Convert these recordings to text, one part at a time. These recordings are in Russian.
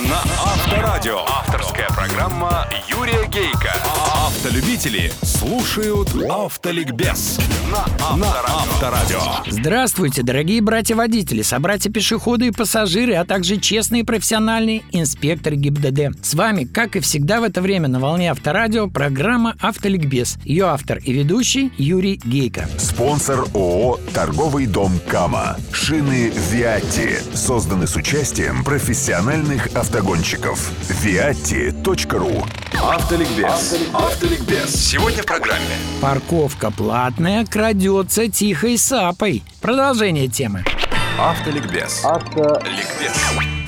на Авторадио. Авторская программа Юрия Гейка. Автолюбители слушают Автоликбез на Авторадио. Здравствуйте, дорогие братья-водители, собратья-пешеходы и пассажиры, а также честные профессиональные инспекторы ГИБДД. С вами, как и всегда в это время на волне Авторадио, программа «Автоликбез». Ее автор и ведущий Юрий Гейко. Спонсор ООО «Торговый дом Кама». Шины «Виатти» созданы с участием профессиональных автогонщиков. viatti.ru Автоликбез. Автоликбез. Сегодня в программе. Парковка платная крадется тихой сапой. Продолжение темы. Автоликбез. Автоликбез.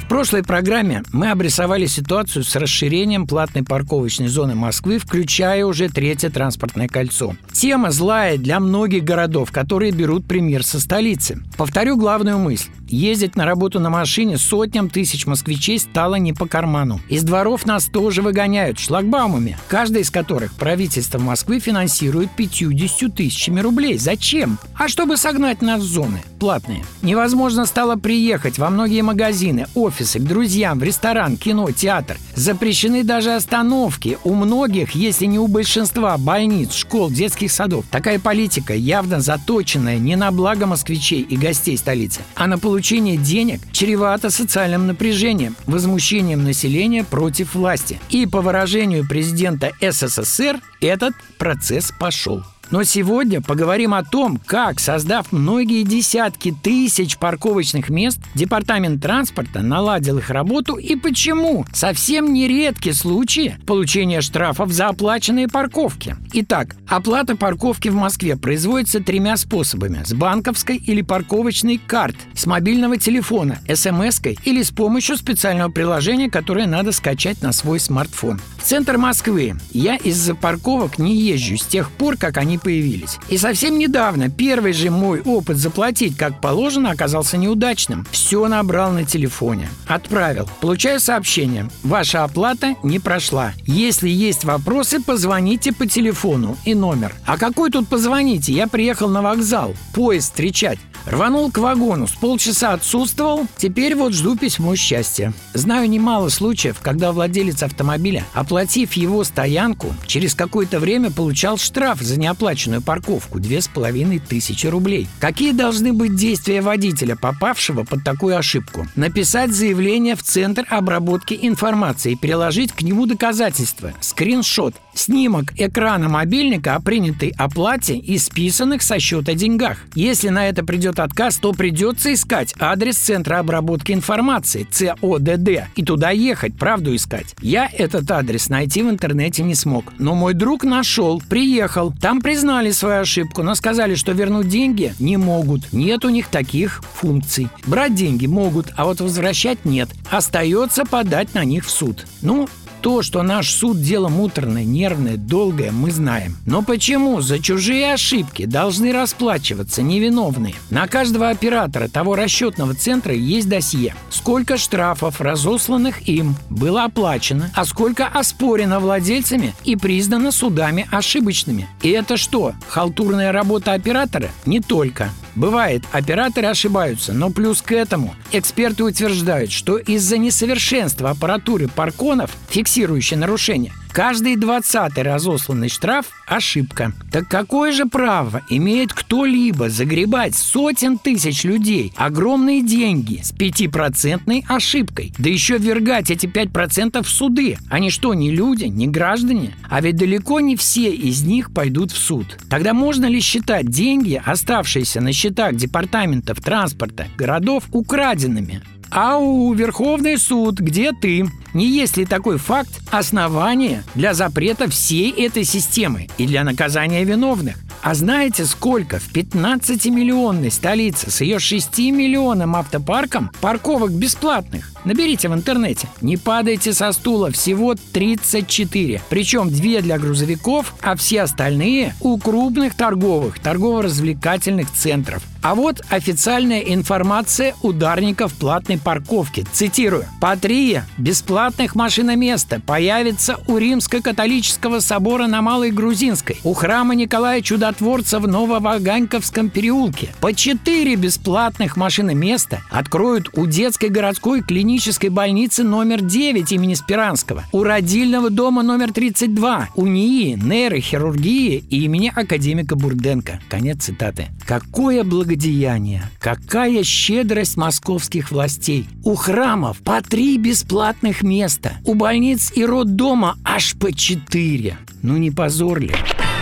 В прошлой программе мы обрисовали ситуацию с расширением платной парковочной зоны Москвы, включая уже третье транспортное кольцо. Тема злая для многих городов, которые берут пример со столицы. Повторю главную мысль. Ездить на работу на машине сотням тысяч москвичей стало не по карману. Из дворов нас тоже выгоняют шлагбаумами, каждый из которых правительство Москвы финансирует 50 тысячами рублей. Зачем? А чтобы согнать нас в зоны платные. Невозможно стало приехать во многие магазины, офисы, к друзьям, в ресторан, кино, театр. Запрещены даже остановки. У многих, если не у большинства, больниц, школ, детских садов. Такая политика явно заточенная не на благо москвичей и гостей столицы, а на получение денег чревато социальным напряжением, возмущением населения против власти. И по выражению президента СССР этот процесс пошел. Но сегодня поговорим о том, как, создав многие десятки тысяч парковочных мест, Департамент транспорта наладил их работу и почему совсем нередки случаи получения штрафов за оплаченные парковки. Итак, оплата парковки в Москве производится тремя способами. С банковской или парковочной карт, с мобильного телефона, смс-кой или с помощью специального приложения, которое надо скачать на свой смартфон. В центр Москвы я из-за парковок не езжу с тех пор, как они появились. И совсем недавно первый же мой опыт заплатить как положено оказался неудачным. Все набрал на телефоне. Отправил. Получаю сообщение. Ваша оплата не прошла. Если есть вопросы, позвоните по телефону и номер. А какой тут позвоните? Я приехал на вокзал. Поезд встречать. Рванул к вагону, с полчаса отсутствовал, теперь вот жду письмо счастья. Знаю немало случаев, когда владелец автомобиля, оплатив его стоянку, через какое-то время получал штраф за неоплаченную парковку – две с половиной тысячи рублей. Какие должны быть действия водителя, попавшего под такую ошибку? Написать заявление в Центр обработки информации и приложить к нему доказательства, скриншот, снимок экрана мобильника о принятой оплате и списанных со счета деньгах. Если на это придет отказ, то придется искать адрес Центра обработки информации, ЦОДД, и туда ехать, правду искать. Я этот адрес найти в интернете не смог, но мой друг нашел, приехал. Там признали свою ошибку, но сказали, что вернуть деньги не могут. Нет у них таких функций. Брать деньги могут, а вот возвращать нет. Остается подать на них в суд. Ну, то, что наш суд дело муторное, нервное, долгое, мы знаем. Но почему за чужие ошибки должны расплачиваться невиновные? На каждого оператора того расчетного центра есть досье. Сколько штрафов, разосланных им, было оплачено, а сколько оспорено владельцами и признано судами ошибочными. И это что, халтурная работа оператора? Не только. Бывает, операторы ошибаются, но плюс к этому. Эксперты утверждают, что из-за несовершенства аппаратуры парконов, фиксирующей нарушения, каждый двадцатый разосланный штраф – ошибка. Так какое же право имеет кто-либо загребать сотен тысяч людей огромные деньги с пятипроцентной ошибкой? Да еще ввергать эти пять процентов в суды. Они что, не люди, не граждане? А ведь далеко не все из них пойдут в суд. Тогда можно ли считать деньги, оставшиеся на счетах департаментов транспорта городов, украденными? Ау, Верховный суд, где ты? Не есть ли такой факт основание для запрета всей этой системы и для наказания виновных? А знаете, сколько в 15-миллионной столице с ее 6-миллионным автопарком парковок бесплатных? Наберите в интернете. Не падайте со стула, всего 34. Причем две для грузовиков, а все остальные у крупных торговых, торгово-развлекательных центров. А вот официальная информация ударников платной парковки. Цитирую. По три бесплатных машиноместа появится у Римско-католического собора на Малой Грузинской, у храма Николая Чудотворца в Нововаганьковском переулке. По четыре бесплатных машиноместа откроют у детской городской клинической больницы номер 9 имени Спиранского, у родильного дома номер 32, у НИИ нейрохирургии имени академика Бурденко. Конец цитаты. Какое благодеяние, какая щедрость московских властей. У храмов по три бесплатных места, у больниц и роддома аж по четыре. Ну не позор ли?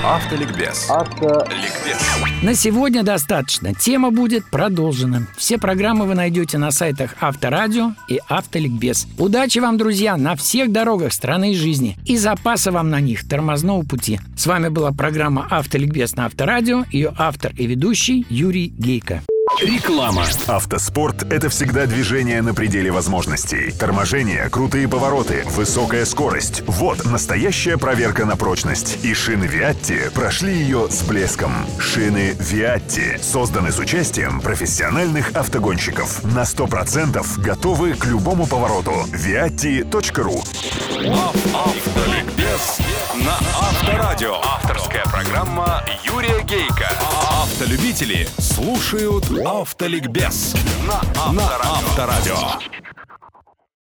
Автоликбез. Автоликбез. На сегодня достаточно. Тема будет продолжена. Все программы вы найдете на сайтах Авторадио и Автоликбез. Удачи вам, друзья, на всех дорогах страны и жизни. И запаса вам на них тормозного пути. С вами была программа Автоликбез на Авторадио. Ее автор и ведущий Юрий Гейко. Реклама. Автоспорт – это всегда движение на пределе возможностей. Торможение, крутые повороты, высокая скорость – вот настоящая проверка на прочность. И шины Виатти прошли ее с блеском. Шины Виатти созданы с участием профессиональных автогонщиков. На 100% готовы к любому повороту. Viatti.ru Автоликбез на Авторадио. Авторская Автолюбители слушают Автоликбез на Авторадио.